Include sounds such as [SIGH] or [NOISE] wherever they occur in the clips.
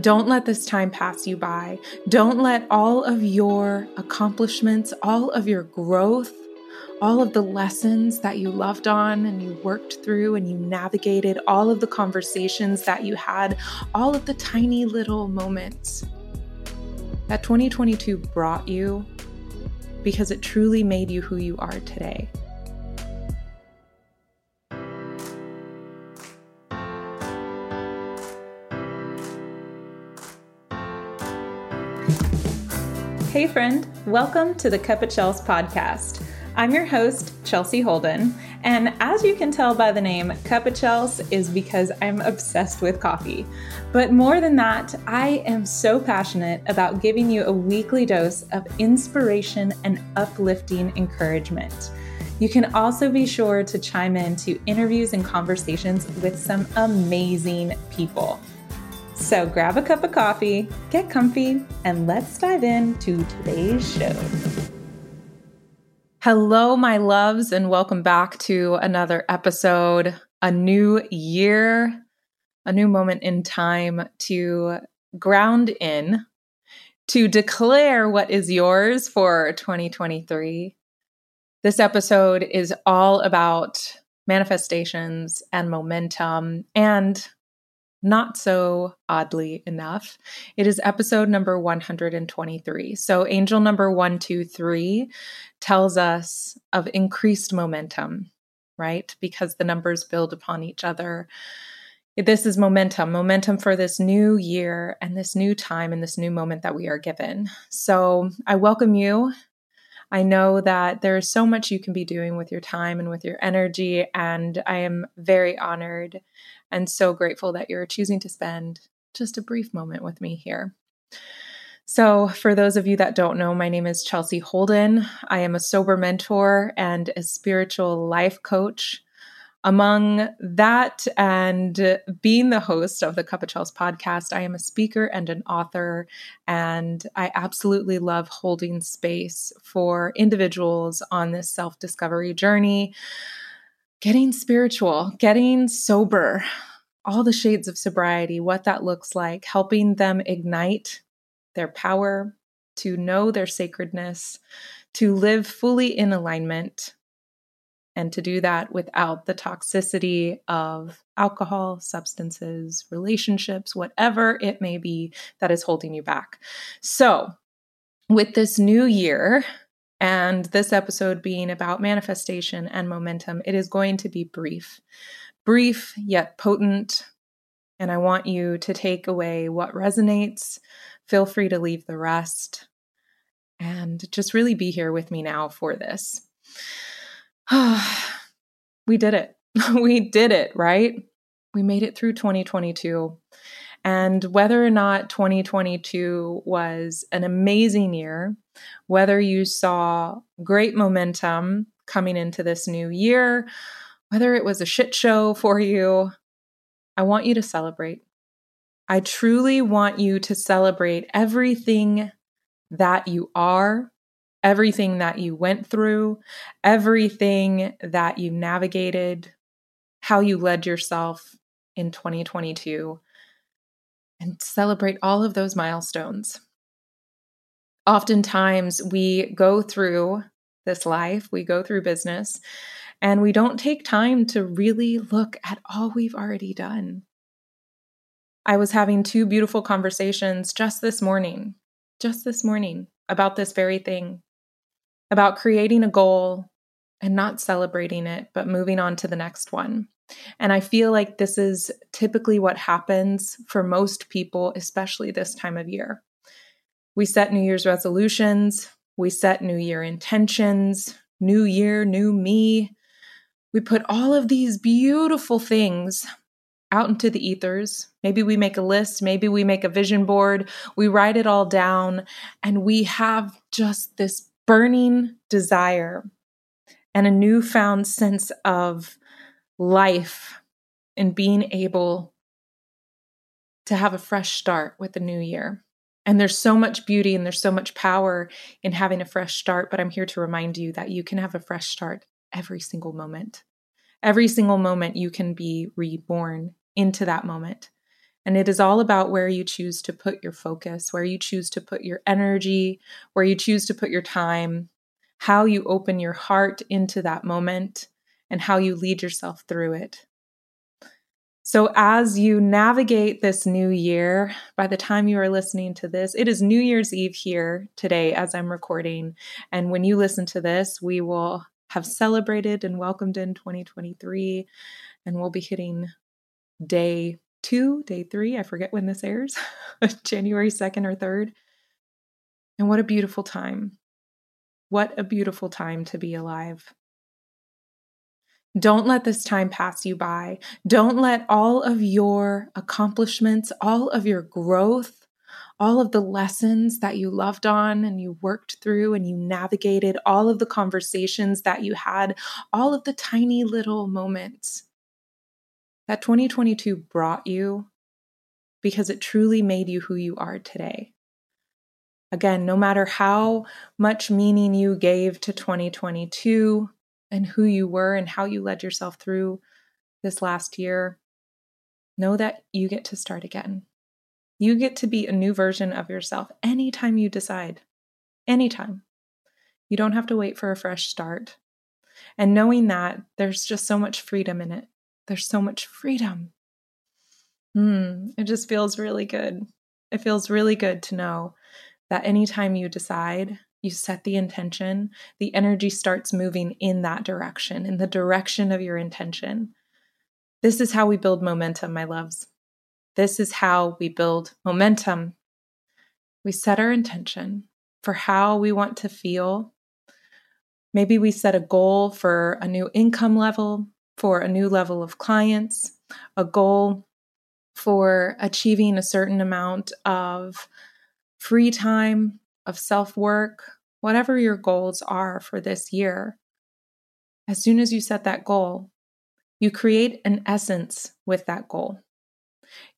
Don't let this time pass you by. Don't let all of your accomplishments, all of your growth, all of the lessons that you loved on and you worked through and you navigated, all of the conversations that you had, all of the tiny little moments that 2022 brought you because it truly made you who you are today. Hey, friend, welcome to the Cuppa Chels podcast. I'm your host, Chelsea Holden, and as you can tell by the name, Cuppa Chels is because I'm obsessed with coffee. But more than that, I am so passionate about giving you a weekly dose of inspiration and uplifting encouragement. You can also be sure to chime in to interviews and conversations with some amazing people. So grab a cup of coffee, get comfy, and let's dive into today's show. Hello, my loves, and welcome back to another episode. A new year, a new moment in time to ground in, to declare what is yours for 2023. This episode is all about manifestations and momentum and not so oddly enough, it is episode number 123. So, angel number 123 tells us of increased momentum, right? Because the numbers build upon each other. This is momentum, momentum for this new year and this new time and this new moment that we are given. So, I welcome you. I know that there is so much you can be doing with your time and with your energy, and I am very honored and so grateful that you're choosing to spend just a brief moment with me here. So, for those of you that don't know, my name is Chelsea Holden. I am a sober mentor and a spiritual life coach. Among that and being the host of the Cuppa Chels podcast, I am a speaker and an author, and I absolutely love holding space for individuals on this self discovery journey getting spiritual, getting sober, all the shades of sobriety, what that looks like, helping them ignite their power, to know their sacredness, to live fully in alignment, and to do that without the toxicity of alcohol, substances, relationships, whatever it may be that is holding you back. So, with this new year, and this episode being about manifestation and momentum, it is going to be brief, brief yet potent. And I want you to take away what resonates. Feel free to leave the rest and just really be here with me now for this. [SIGHS] we did it. [LAUGHS] we did it, right? We made it through 2022. And whether or not 2022 was an amazing year, whether you saw great momentum coming into this new year, whether it was a shit show for you, I want you to celebrate. I truly want you to celebrate everything that you are, everything that you went through, everything that you navigated, how you led yourself in 2022 and celebrate all of those milestones. Oftentimes, we go through this life, we go through business, and we don't take time to really look at all we've already done. I was having two beautiful conversations just this morning, just this morning, about this very thing about creating a goal and not celebrating it, but moving on to the next one. And I feel like this is typically what happens for most people, especially this time of year. We set New Year's resolutions, we set New Year intentions, New Year, new me. We put all of these beautiful things out into the ethers. Maybe we make a list, maybe we make a vision board, we write it all down, and we have just this burning desire and a newfound sense of life and being able to have a fresh start with the new year. And there's so much beauty and there's so much power in having a fresh start. But I'm here to remind you that you can have a fresh start every single moment. Every single moment, you can be reborn into that moment. And it is all about where you choose to put your focus, where you choose to put your energy, where you choose to put your time, how you open your heart into that moment, and how you lead yourself through it. So, as you navigate this new year, by the time you are listening to this, it is New Year's Eve here today as I'm recording. And when you listen to this, we will have celebrated and welcomed in 2023, and we'll be hitting day two, day three. I forget when this airs, [LAUGHS] January 2nd or 3rd. And what a beautiful time. What a beautiful time to be alive. Don't let this time pass you by. Don't let all of your accomplishments, all of your growth, all of the lessons that you loved on and you worked through and you navigated, all of the conversations that you had, all of the tiny little moments that 2022 brought you because it truly made you who you are today. Again, no matter how much meaning you gave to 2022 and who you were and how you led yourself through this last year, know that you get to start again. You get to be a new version of yourself anytime you decide. Anytime. You don't have to wait for a fresh start. And knowing that, there's just so much freedom in it. There's so much freedom. Hmm, it just feels really good. It feels really good to know that anytime you decide, you set the intention, the energy starts moving in that direction, in the direction of your intention. This is how we build momentum, my loves. This is how we build momentum. We set our intention for how we want to feel. Maybe we set a goal for a new income level, for a new level of clients, a goal for achieving a certain amount of free time, of self work, whatever your goals are for this year, as soon as you set that goal, you create an essence with that goal.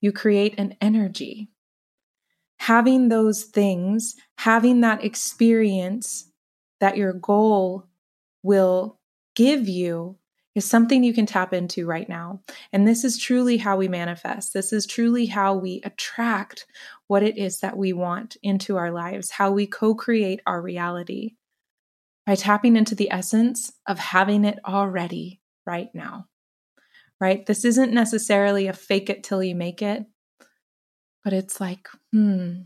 You create an energy. Having those things, having that experience that your goal will give you is something you can tap into right now. And this is truly how we manifest. This is truly how we attract what it is that we want into our lives, how we co create our reality by tapping into the essence of having it already right now. Right? This isn't necessarily a fake it till you make it, but it's like, hmm,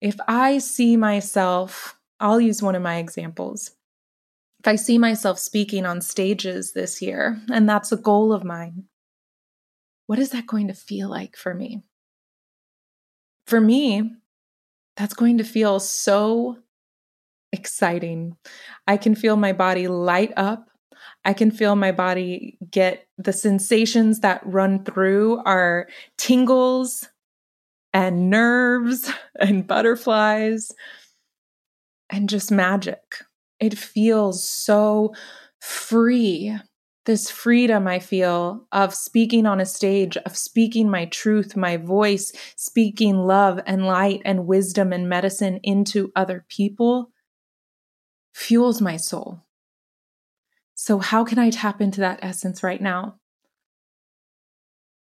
if I see myself, I'll use one of my examples if I see myself speaking on stages this year, and that's a goal of mine, what is that going to feel like for me? For me, that's going to feel so exciting. I can feel my body light up. I can feel my body get the sensations that run through are tingles and nerves [LAUGHS] and butterflies and just magic. It feels so free. This freedom I feel of speaking on a stage, of speaking my truth, my voice, speaking love and light and wisdom and medicine into other people fuels my soul. So, how can I tap into that essence right now?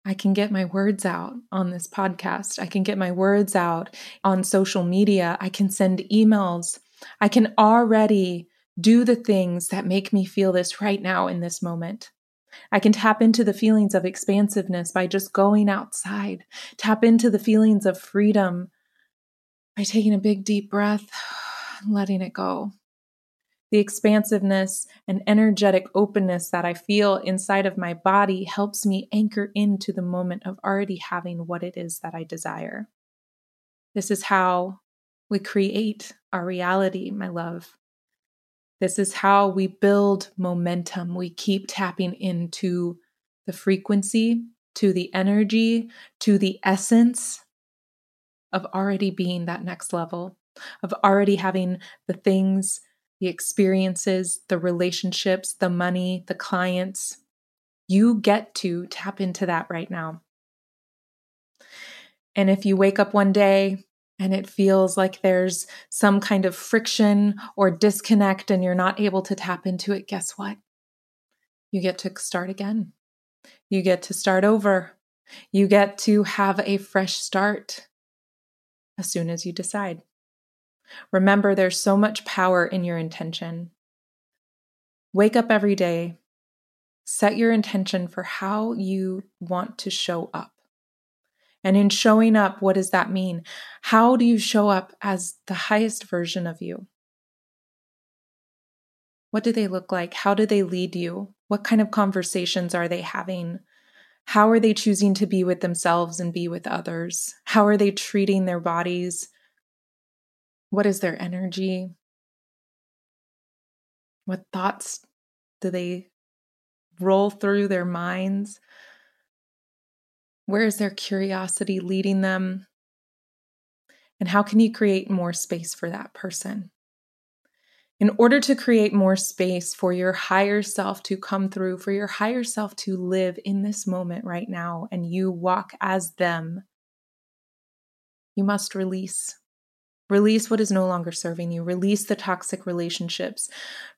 I can get my words out on this podcast. I can get my words out on social media. I can send emails. I can already do the things that make me feel this right now in this moment. I can tap into the feelings of expansiveness by just going outside, tap into the feelings of freedom by taking a big deep breath and letting it go. The expansiveness and energetic openness that I feel inside of my body helps me anchor into the moment of already having what it is that I desire. This is how we create our reality, my love. This is how we build momentum. We keep tapping into the frequency, to the energy, to the essence of already being that next level, of already having the things, the experiences, the relationships, the money, the clients. You get to tap into that right now. And if you wake up one day and it feels like there's some kind of friction or disconnect and you're not able to tap into it, guess what? You get to start again. You get to start over. You get to have a fresh start as soon as you decide. Remember, there's so much power in your intention. Wake up every day, set your intention for how you want to show up. And in showing up, what does that mean? How do you show up as the highest version of you? What do they look like? How do they lead you? What kind of conversations are they having? How are they choosing to be with themselves and be with others? How are they treating their bodies? What is their energy? What thoughts do they roll through their minds? Where is their curiosity leading them? And how can you create more space for that person? In order to create more space for your higher self to come through, for your higher self to live in this moment right now, and you walk as them, you must release. Release what is no longer serving you. Release the toxic relationships.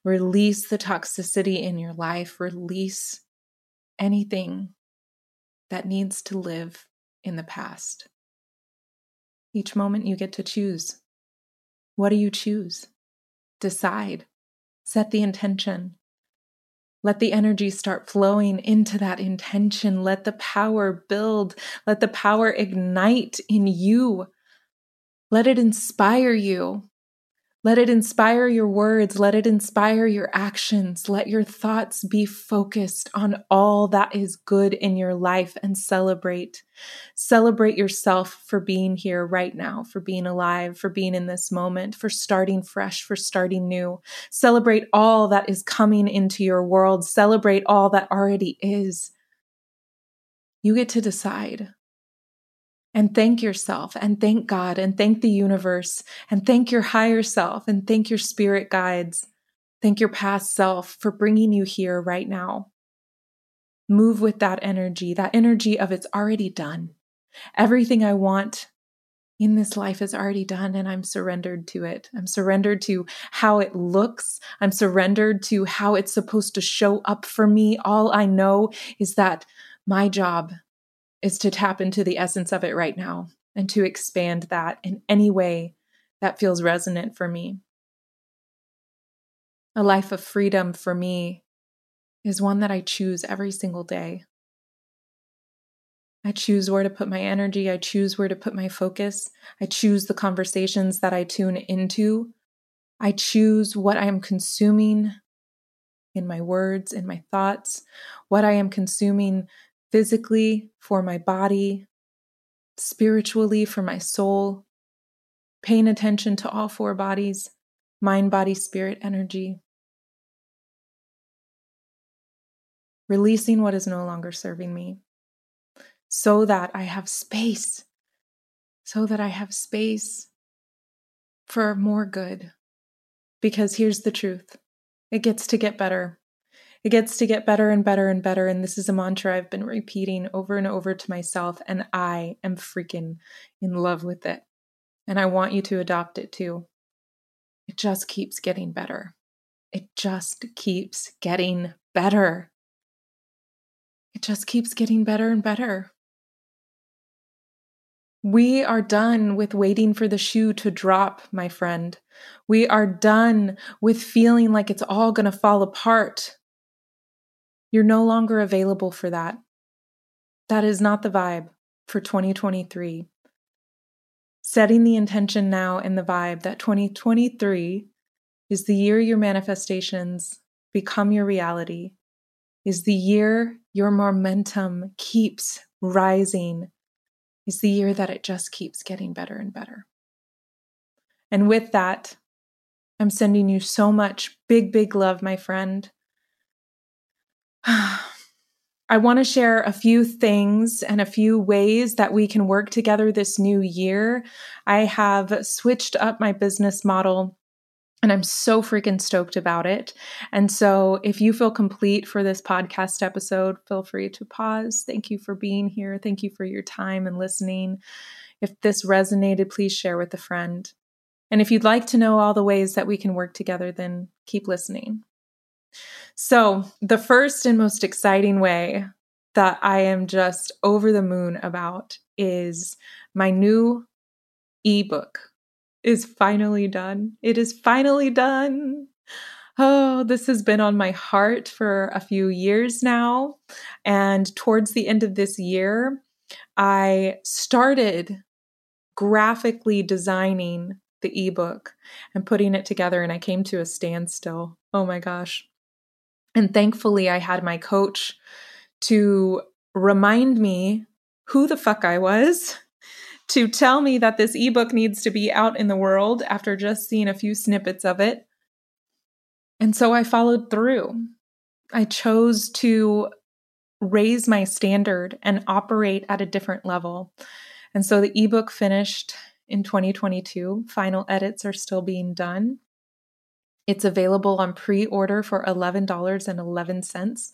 Release the toxicity in your life. Release anything that needs to live in the past. Each moment you get to choose. What do you choose? Decide. Set the intention. Let the energy start flowing into that intention. Let the power build. Let the power ignite in you. Let it inspire you. Let it inspire your words. Let it inspire your actions. Let your thoughts be focused on all that is good in your life and celebrate. Celebrate yourself for being here right now, for being alive, for being in this moment, for starting fresh, for starting new. Celebrate all that is coming into your world. Celebrate all that already is. You get to decide and thank yourself and thank God and thank the universe and thank your higher self and thank your spirit guides. Thank your past self for bringing you here right now. Move with that energy, that energy of it's already done. Everything I want in this life is already done and I'm surrendered to it. I'm surrendered to how it looks. I'm surrendered to how it's supposed to show up for me. All I know is that my job is to tap into the essence of it right now and to expand that in any way that feels resonant for me. A life of freedom for me is one that I choose every single day. I choose where to put my energy. I choose where to put my focus. I choose the conversations that I tune into. I choose what I am consuming in my words, in my thoughts, what I am consuming physically for my body, spiritually for my soul, paying attention to all four bodies mind, body, spirit, energy. Releasing what is no longer serving me so that I have space, so that I have space for more good. Because here's the truth it gets to get better. It gets to get better and better and better. And this is a mantra I've been repeating over and over to myself. And I am freaking in love with it. And I want you to adopt it too. It just keeps getting better. It just keeps getting better. It just keeps getting better and better. We are done with waiting for the shoe to drop, my friend. We are done with feeling like it's all going to fall apart. You're no longer available for that. That is not the vibe for 2023. Setting the intention now in the vibe that 2023 is the year your manifestations become your reality, is the year your momentum keeps rising, is the year that it just keeps getting better and better. And with that, I'm sending you so much big, big love, my friend. [SIGHS] I want to share a few things and a few ways that we can work together this new year. I have switched up my business model and I'm so freaking stoked about it. And so, if you feel complete for this podcast episode, feel free to pause. Thank you for being here. Thank you for your time and listening. If this resonated, please share with a friend. And if you'd like to know all the ways that we can work together, then keep listening. So, the first and most exciting way that I am just over the moon about is my new ebook is finally done. It is finally done. Oh, this has been on my heart for a few years now. And towards the end of this year, I started graphically designing the ebook and putting it together, and I came to a standstill. Oh my gosh. And thankfully, I had my coach to remind me who the fuck I was, to tell me that this ebook needs to be out in the world after just seeing a few snippets of it. And so I followed through. I chose to raise my standard and operate at a different level. And so the ebook finished in 2022. Final edits are still being done. It's available on pre order for $11.11.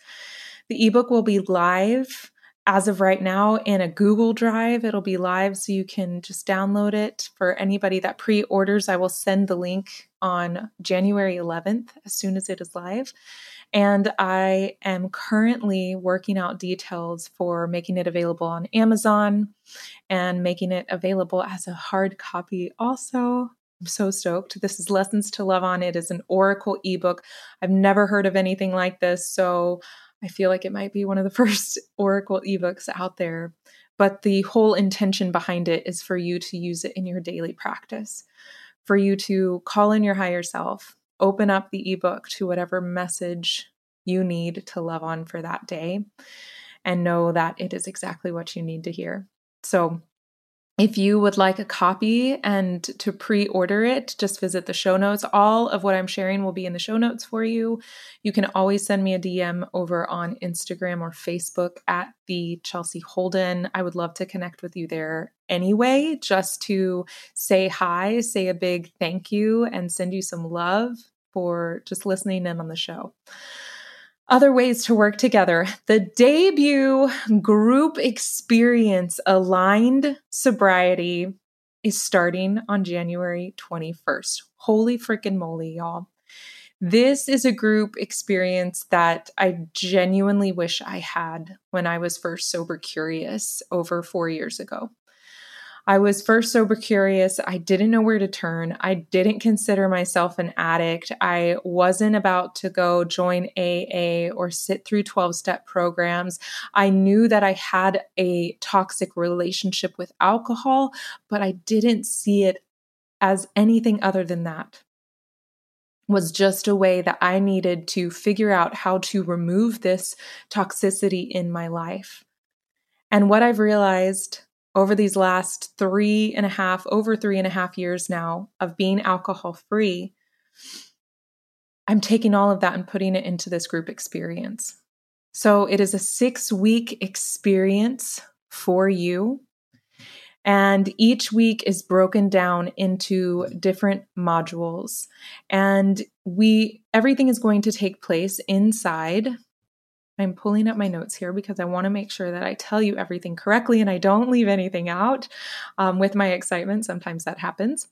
The ebook will be live as of right now in a Google Drive. It'll be live so you can just download it. For anybody that pre orders, I will send the link on January 11th as soon as it is live. And I am currently working out details for making it available on Amazon and making it available as a hard copy also. I'm so stoked. This is Lessons to Love On. It is an Oracle ebook. I've never heard of anything like this. So I feel like it might be one of the [LAUGHS] first Oracle ebooks out there. But the whole intention behind it is for you to use it in your daily practice, for you to call in your higher self, open up the ebook to whatever message you need to love on for that day, and know that it is exactly what you need to hear. So, if you would like a copy and to pre order it, just visit the show notes. All of what I'm sharing will be in the show notes for you. You can always send me a DM over on Instagram or Facebook at the Chelsea Holden. I would love to connect with you there anyway, just to say hi, say a big thank you, and send you some love for just listening in on the show. Other ways to work together. The debut group experience aligned sobriety is starting on January 21st. Holy freaking moly, y'all. This is a group experience that I genuinely wish I had when I was first sober curious over four years ago. I was first sober curious. I didn't know where to turn. I didn't consider myself an addict. I wasn't about to go join AA or sit through 12 step programs. I knew that I had a toxic relationship with alcohol, but I didn't see it as anything other than that was just a way that I needed to figure out how to remove this toxicity in my life. And what I've realized over these last three and a half, over three and a half years now of being alcohol free, I'm taking all of that and putting it into this group experience. So it is a six week experience for you. And each week is broken down into different modules. And we, everything is going to take place inside I'm pulling up my notes here because I want to make sure that I tell you everything correctly and I don't leave anything out. Um, with my excitement, sometimes that happens.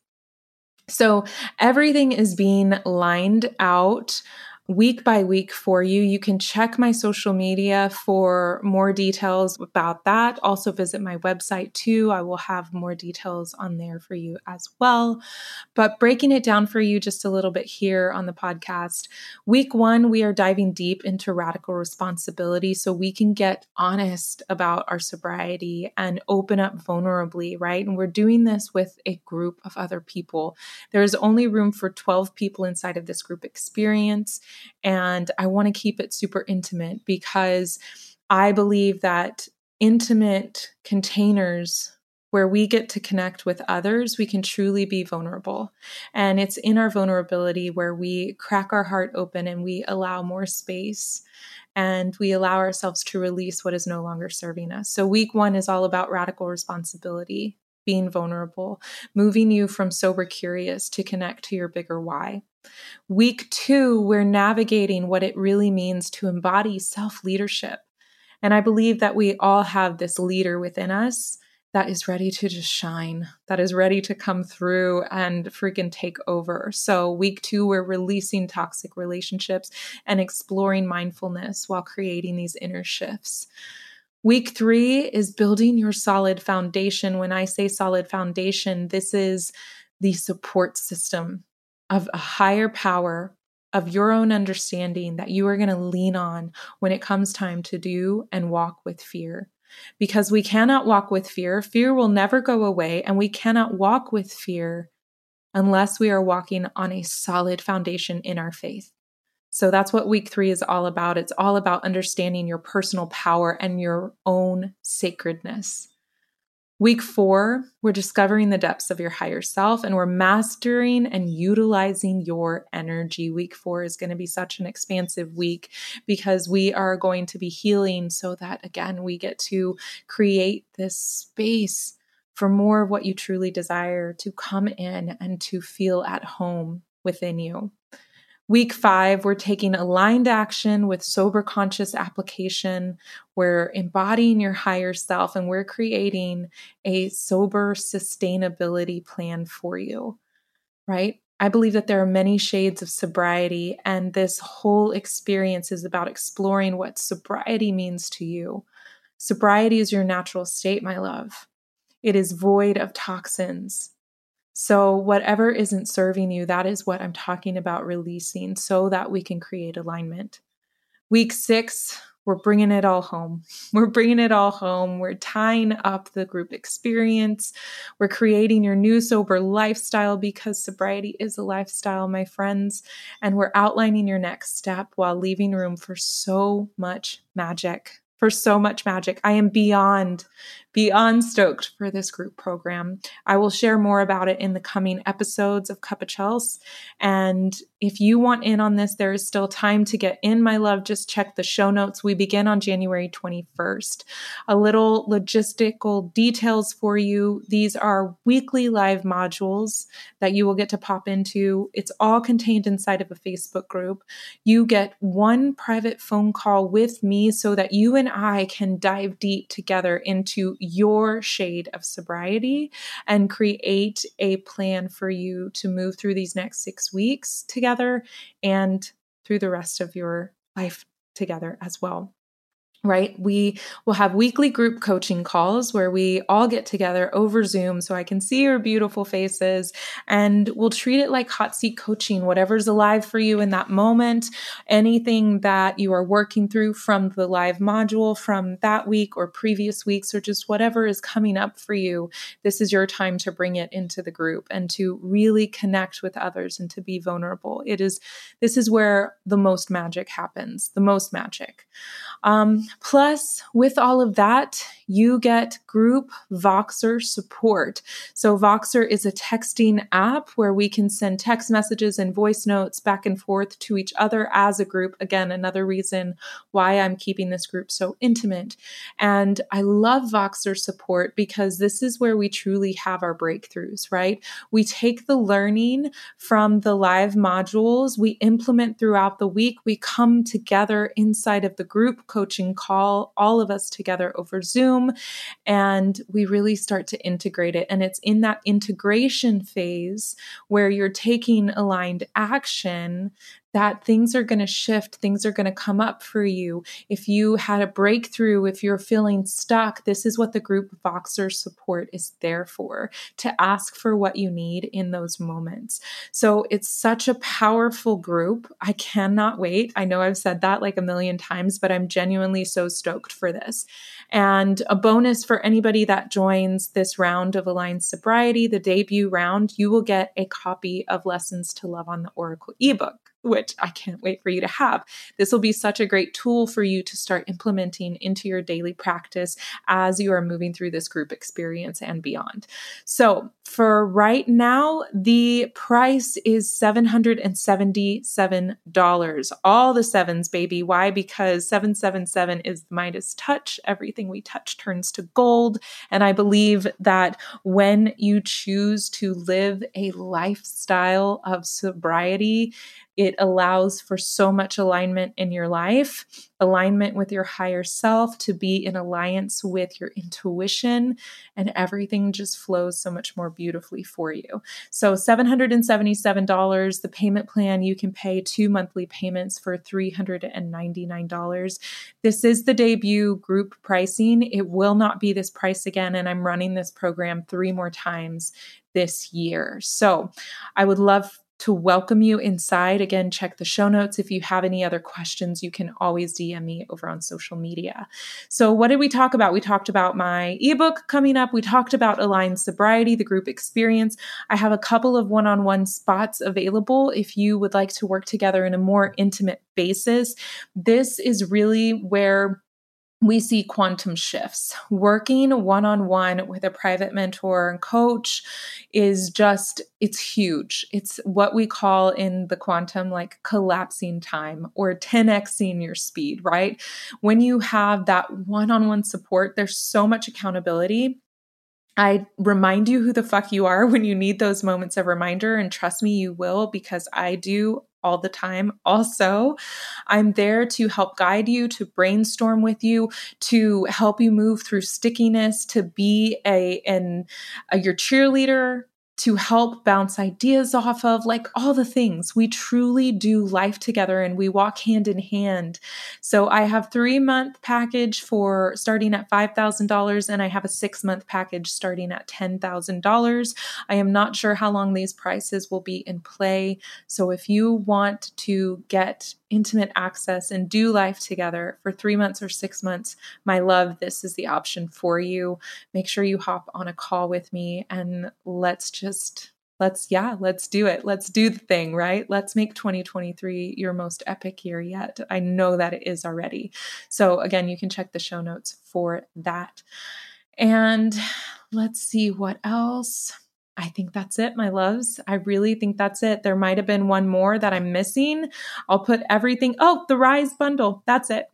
So everything is being lined out week by week for you. You can check my social media for more details about that. Also, visit my website too. I will have more details on there for you as well. But breaking it down for you just a little bit here on the podcast, week one, we are diving deep into radical responsibility so we can get honest about our sobriety and open up vulnerably, right? And we're doing this with a group of other people. There is only room for 12 people inside of this group experience. And I want to keep it super intimate because I believe that intimate containers where we get to connect with others, we can truly be vulnerable. And it's in our vulnerability where we crack our heart open and we allow more space and we allow ourselves to release what is no longer serving us. So, week one is all about radical responsibility, being vulnerable, moving you from sober curious to connect to your bigger why. Week two, we're navigating what it really means to embody self leadership. And I believe that we all have this leader within us that is ready to just shine, that is ready to come through and freaking take over. So, week two, we're releasing toxic relationships and exploring mindfulness while creating these inner shifts. Week three is building your solid foundation. When I say solid foundation, this is the support system of a higher power of your own understanding that you are going to lean on when it comes time to do and walk with fear. Because we cannot walk with fear. Fear will never go away, and we cannot walk with fear unless we are walking on a solid foundation in our faith. So that's what week three is all about. It's all about understanding your personal power and your own sacredness. Week four, we're discovering the depths of your higher self and we're mastering and utilizing your energy. Week four is going to be such an expansive week because we are going to be healing so that, again, we get to create this space for more of what you truly desire to come in and to feel at home within you. Week five, we're taking aligned action with sober conscious application. We're embodying your higher self and we're creating a sober sustainability plan for you, right? I believe that there are many shades of sobriety, and this whole experience is about exploring what sobriety means to you. Sobriety is your natural state, my love. It is void of toxins. So, whatever isn't serving you, that is what I'm talking about releasing so that we can create alignment. Week six, we're bringing it all home. [LAUGHS] We're bringing it all home. We're tying up the group experience. We're creating your new sober lifestyle because sobriety is a lifestyle, my friends. And we're outlining your next step while leaving room for so much magic for so much magic. I am beyond, beyond stoked for this group program. I will share more about it in the coming episodes of Cuppa Chels. And if you want in on this, there is still time to get in, my love. Just check the show notes. We begin on January 21st. A little logistical details for you. These are weekly live modules that you will get to pop into. It's all contained inside of a Facebook group. You get one private phone call with me so that you and I can dive deep together into your shade of sobriety and create a plan for you to move through these next six weeks together and through the rest of your life together as well right? We will have weekly group coaching calls where we all get together over Zoom so I can see your beautiful faces and we'll treat it like hot seat coaching, whatever's alive for you in that moment, anything that you are working through from the live module from that week or previous weeks or just whatever is coming up for you. This is your time to bring it into the group and to really connect with others and to be vulnerable. It is this is where the most magic happens, the most magic. Um, plus, with all of that, you get group Voxer support. So, Voxer is a texting app where we can send text messages and voice notes back and forth to each other as a group. Again, another reason why I'm keeping this group so intimate. And I love Voxer support because this is where we truly have our breakthroughs, right? We take the learning from the live modules, we implement throughout the week, we come together inside of the group coaching call, all of us together over Zoom, and we really start to integrate it. And it's in that integration phase where you're taking aligned action that things are going to shift, things are going to come up for you. If you had a breakthrough, if you're feeling stuck, this is what the group Voxer support is there for to ask for what you need in those moments. So it's such a powerful group. I cannot wait. I know I've said that like a million times, but I'm genuinely so stoked for this. And a bonus for anybody that joins this round of Aligned Sobriety, the debut round, you will get a copy of Lessons to Love on the Oracle ebook which I can't wait for you to have. This will be such a great tool for you to start implementing into your daily practice as you are moving through this group experience and beyond. So, for right now, the price is $777. All the sevens, baby. Why? Because 777 is the Midas touch. Everything we touch turns to gold. And I believe that when you choose to live a lifestyle of sobriety, It allows for so much alignment in your life, alignment with your higher self, to be in alliance with your intuition, and everything just flows so much more beautifully for you. So, $777, the payment plan, you can pay two monthly payments for $399. This is the debut group pricing. It will not be this price again, and I'm running this program three more times this year. So, I would love to welcome you inside. Again, check the show notes. If you have any other questions, you can always DM me over on social media. So, what did we talk about? We talked about my ebook coming up. We talked about Aligned Sobriety, the group experience. I have a couple of one on one spots available if you would like to work together in a more intimate basis. This is really where we see quantum shifts. Working one on one with a private mentor and coach is just, it's huge. It's what we call in the quantum like collapsing time or 10xing your speed, right? When you have that one on one support, there's so much accountability. I remind you who the fuck you are [LAUGHS] when you need those moments of reminder. And trust me, you will, because I do all the time. Also, I'm there to help guide you, to brainstorm with you, to help you move through stickiness, to be a an a, your cheerleader, to help bounce ideas off of, like all the things. We truly do life together and we walk hand in hand. So I have three month package for starting at $5,000 and I have a six month package starting at $10,000. I am not sure how long these prices will be in play. So if you want to get intimate access and do life together for three months or six months, my love, this is the option for you. Make sure you hop on a call with me and let's just let's yeah let's do it let's do the thing right let's make 2023 your most epic year yet i know that it is already so again you can check the show notes for that and let's see what else I think that's it, my loves. I really think that's it. There might have been one more that I'm missing. I'll put everything. Oh, the Rise bundle. That's it.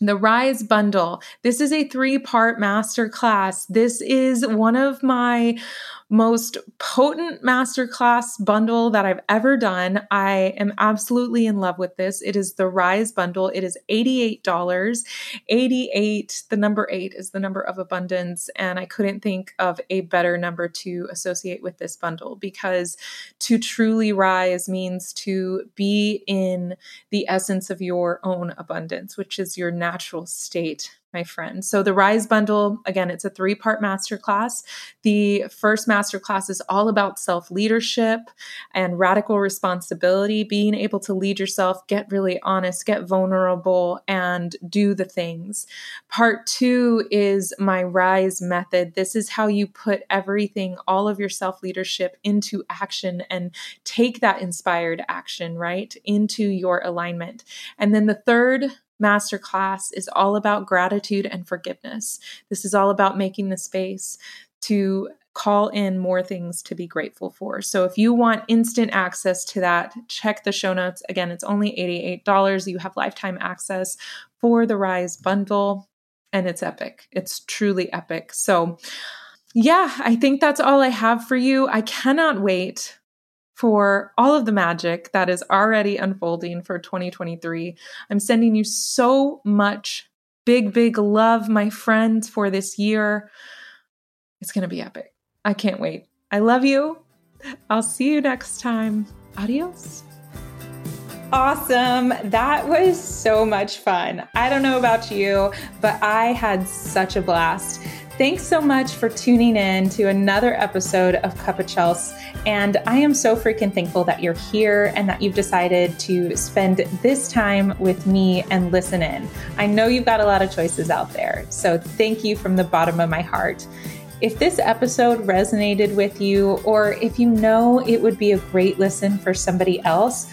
The Rise Bundle. This is a three part masterclass. This is one of my most potent masterclass bundle that I've ever done. I am absolutely in love with this. It is the Rise bundle. It is $88. 88, the number 8 is the number of abundance and I couldn't think of a better number to associate with this bundle because to truly rise means to be in the essence of your own abundance, which is your natural state my friend. So the Rise bundle, again, it's a three-part masterclass. The first masterclass is all about self-leadership and radical responsibility, being able to lead yourself, get really honest, get vulnerable and do the things. Part 2 is my Rise method. This is how you put everything, all of your self-leadership into action and take that inspired action, right, into your alignment. And then the third masterclass is all about gratitude and forgiveness. This is all about making the space to call in more things to be grateful for. So if you want instant access to that, check the show notes. Again, it's only $88. You have lifetime access for the Rise bundle, and it's epic. It's truly epic. So, yeah, I think that's all I have for you. I cannot wait for all of the magic that is already unfolding for 2023. I'm sending you so much big, big love, my friends, for this year. It's going to be epic. I can't wait. I love you. I'll see you next time. Adios. Awesome. That was so much fun. I don't know about you, but I had such a blast. Thanks so much for tuning in to another episode of Cuppa Chels. And I am so freaking thankful that you're here and that you've decided to spend this time with me and listen in. I know you've got a lot of choices out there. So thank you from the bottom of my heart. If this episode resonated with you, or if you know it would be a great listen for somebody else,